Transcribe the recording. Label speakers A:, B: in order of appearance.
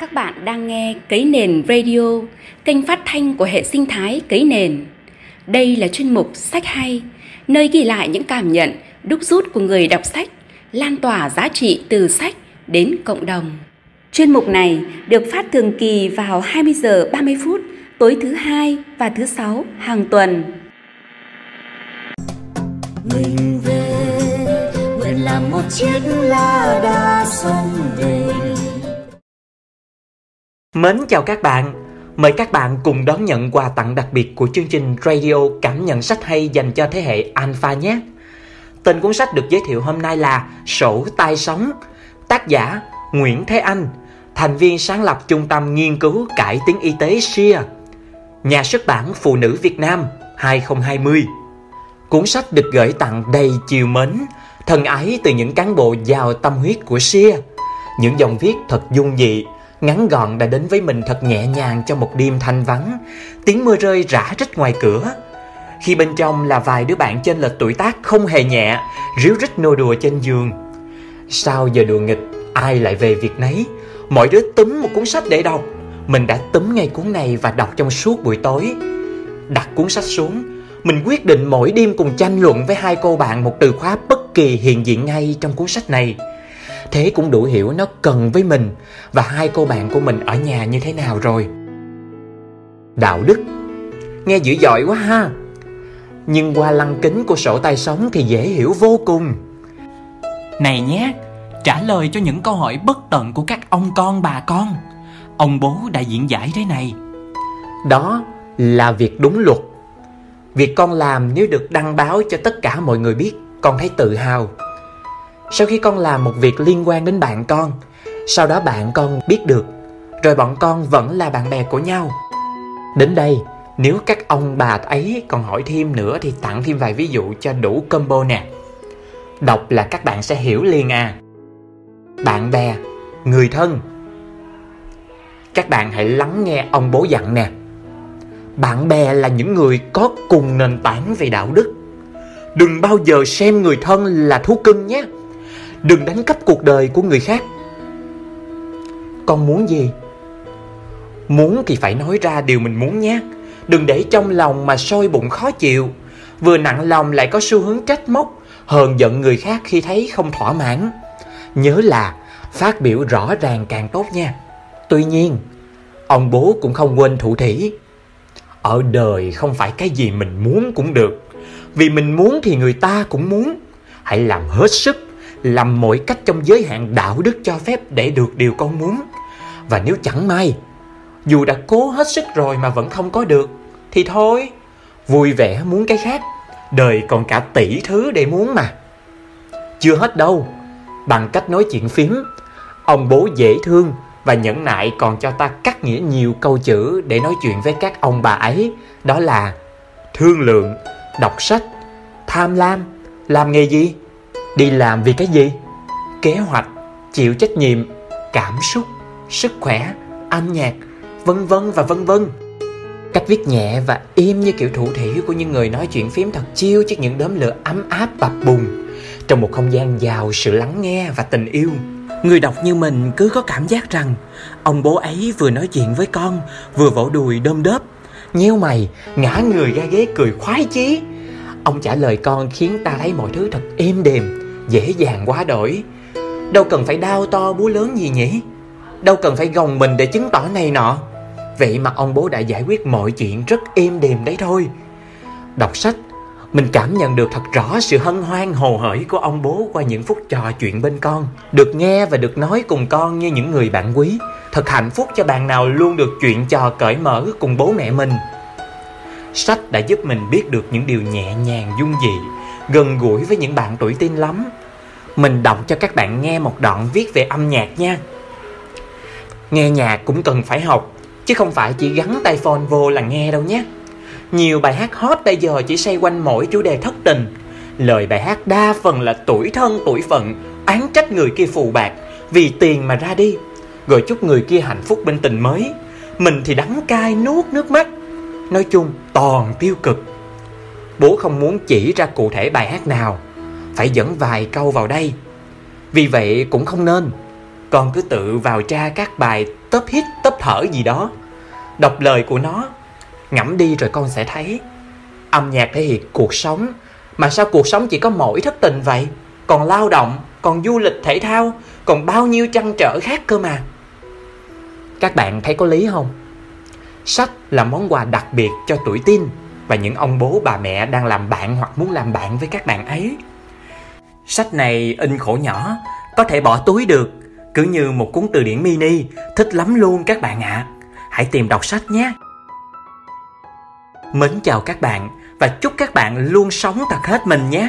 A: Các bạn đang nghe Cấy Nền Radio, kênh phát thanh của hệ sinh thái Cấy Nền. Đây là chuyên mục Sách Hay, nơi ghi lại những cảm nhận, đúc rút của người đọc sách, lan tỏa giá trị từ sách đến cộng đồng. Chuyên mục này được phát thường kỳ vào 20 giờ 30 phút tối thứ hai và thứ sáu hàng tuần.
B: Mình về nguyện làm một chiếc lá đa sông về
C: Mến chào các bạn, mời các bạn cùng đón nhận quà tặng đặc biệt của chương trình Radio Cảm nhận sách hay dành cho thế hệ Alpha nhé. Tên cuốn sách được giới thiệu hôm nay là Sổ tai sống, tác giả Nguyễn Thế Anh, thành viên sáng lập Trung tâm Nghiên cứu Cải tiến Y tế SIA, nhà xuất bản Phụ nữ Việt Nam 2020. Cuốn sách được gửi tặng đầy chiều mến, thân ái từ những cán bộ giàu tâm huyết của SIA. Những dòng viết thật dung dị, ngắn gọn đã đến với mình thật nhẹ nhàng trong một đêm thanh vắng, tiếng mưa rơi rã rít ngoài cửa. Khi bên trong là vài đứa bạn trên lệch tuổi tác không hề nhẹ, ríu rít nô đùa trên giường. Sau giờ đùa nghịch, ai lại về việc nấy, mỗi đứa túm một cuốn sách để đọc. Mình đã túm ngay cuốn này và đọc trong suốt buổi tối. Đặt cuốn sách xuống, mình quyết định mỗi đêm cùng tranh luận với hai cô bạn một từ khóa bất kỳ hiện diện ngay trong cuốn sách này. Thế cũng đủ hiểu nó cần với mình và hai cô bạn của mình ở nhà như thế nào rồi. Đạo đức Nghe dữ dội quá ha Nhưng qua lăng kính của sổ tay sống thì dễ hiểu vô cùng
D: Này nhé, trả lời cho những câu hỏi bất tận của các ông con bà con. Ông bố đã diễn giải thế này.
C: Đó là việc đúng luật Việc con làm nếu được đăng báo cho tất cả mọi người biết Con thấy tự hào sau khi con làm một việc liên quan đến bạn con, Sau đó bạn con biết được, Rồi bọn con vẫn là bạn bè của nhau. Đến đây, Nếu các ông bà ấy còn hỏi thêm nữa Thì tặng thêm vài ví dụ cho đủ combo nè. Đọc là các bạn sẽ hiểu liền à. Bạn bè, Người thân. Các bạn hãy lắng nghe ông bố dặn nè. Bạn bè là những người có cùng nền tảng về đạo đức. Đừng bao giờ xem người thân là thú cưng nhé đừng đánh cắp cuộc đời của người khác. Con muốn gì? Muốn thì phải nói ra điều mình muốn nhé. Đừng để trong lòng mà sôi bụng khó chịu. Vừa nặng lòng lại có xu hướng trách móc, hờn giận người khác khi thấy không thỏa mãn. Nhớ là phát biểu rõ ràng càng tốt nha. Tuy nhiên, ông bố cũng không quên thủ thủy ở đời không phải cái gì mình muốn cũng được. Vì mình muốn thì người ta cũng muốn. Hãy làm hết sức làm mọi cách trong giới hạn đạo đức cho phép để được điều con muốn. Và nếu chẳng may, dù đã cố hết sức rồi mà vẫn không có được, thì thôi, vui vẻ muốn cái khác, đời còn cả tỷ thứ để muốn mà. Chưa hết đâu, bằng cách nói chuyện phím, ông bố dễ thương và nhẫn nại còn cho ta cắt nghĩa nhiều câu chữ để nói chuyện với các ông bà ấy, đó là thương lượng, đọc sách, tham lam, làm nghề gì? Đi làm vì cái gì? Kế hoạch chịu trách nhiệm cảm xúc sức khỏe âm nhạc vân vân và vân vân. Cách viết nhẹ và im như kiểu thủ thỉ của những người nói chuyện phím thật chiêu trước những đốm lửa ấm áp bập bùng. Trong một không gian giàu sự lắng nghe và tình yêu Người đọc như mình cứ có cảm giác rằng Ông bố ấy vừa nói chuyện với con Vừa vỗ đùi đơm đớp Nheo mày, ngã người ra ghế cười khoái chí. Ông trả lời con khiến ta thấy mọi thứ thật êm đềm Dễ dàng quá đổi Đâu cần phải đau to búa lớn gì nhỉ Đâu cần phải gồng mình để chứng tỏ này nọ Vậy mà ông bố đã giải quyết mọi chuyện rất êm đềm đấy thôi Đọc sách mình cảm nhận được thật rõ sự hân hoan hồ hởi của ông bố qua những phút trò chuyện bên con. Được nghe và được nói cùng con như những người bạn quý. Thật hạnh phúc cho bạn nào luôn được chuyện trò cởi mở cùng bố mẹ mình. Sách đã giúp mình biết được những điều nhẹ nhàng dung dị, gần gũi với những bạn tuổi tin lắm. Mình đọc cho các bạn nghe một đoạn viết về âm nhạc nha. Nghe nhạc cũng cần phải học, chứ không phải chỉ gắn tay phone vô là nghe đâu nhé. Nhiều bài hát hot bây giờ chỉ xoay quanh mỗi chủ đề thất tình Lời bài hát đa phần là tuổi thân tuổi phận Án trách người kia phù bạc Vì tiền mà ra đi Rồi chúc người kia hạnh phúc bên tình mới Mình thì đắng cay nuốt nước mắt Nói chung toàn tiêu cực Bố không muốn chỉ ra cụ thể bài hát nào. Phải dẫn vài câu vào đây. Vì vậy cũng không nên. Con cứ tự vào tra các bài tấp hít tấp thở gì đó. Đọc lời của nó. Ngẫm đi rồi con sẽ thấy. Âm nhạc thể hiện cuộc sống. Mà sao cuộc sống chỉ có mỗi thất tình vậy? Còn lao động, còn du lịch thể thao, còn bao nhiêu trăn trở khác cơ mà. Các bạn thấy có lý không? Sách là món quà đặc biệt cho tuổi tin và những ông bố, bà mẹ đang làm bạn hoặc muốn làm bạn với các bạn ấy. Sách này in khổ nhỏ, có thể bỏ túi được, cứ như một cuốn từ điển mini, thích lắm luôn các bạn ạ. À. hãy tìm đọc sách nhé. Mến chào các bạn và chúc các bạn luôn sống thật hết mình nhé.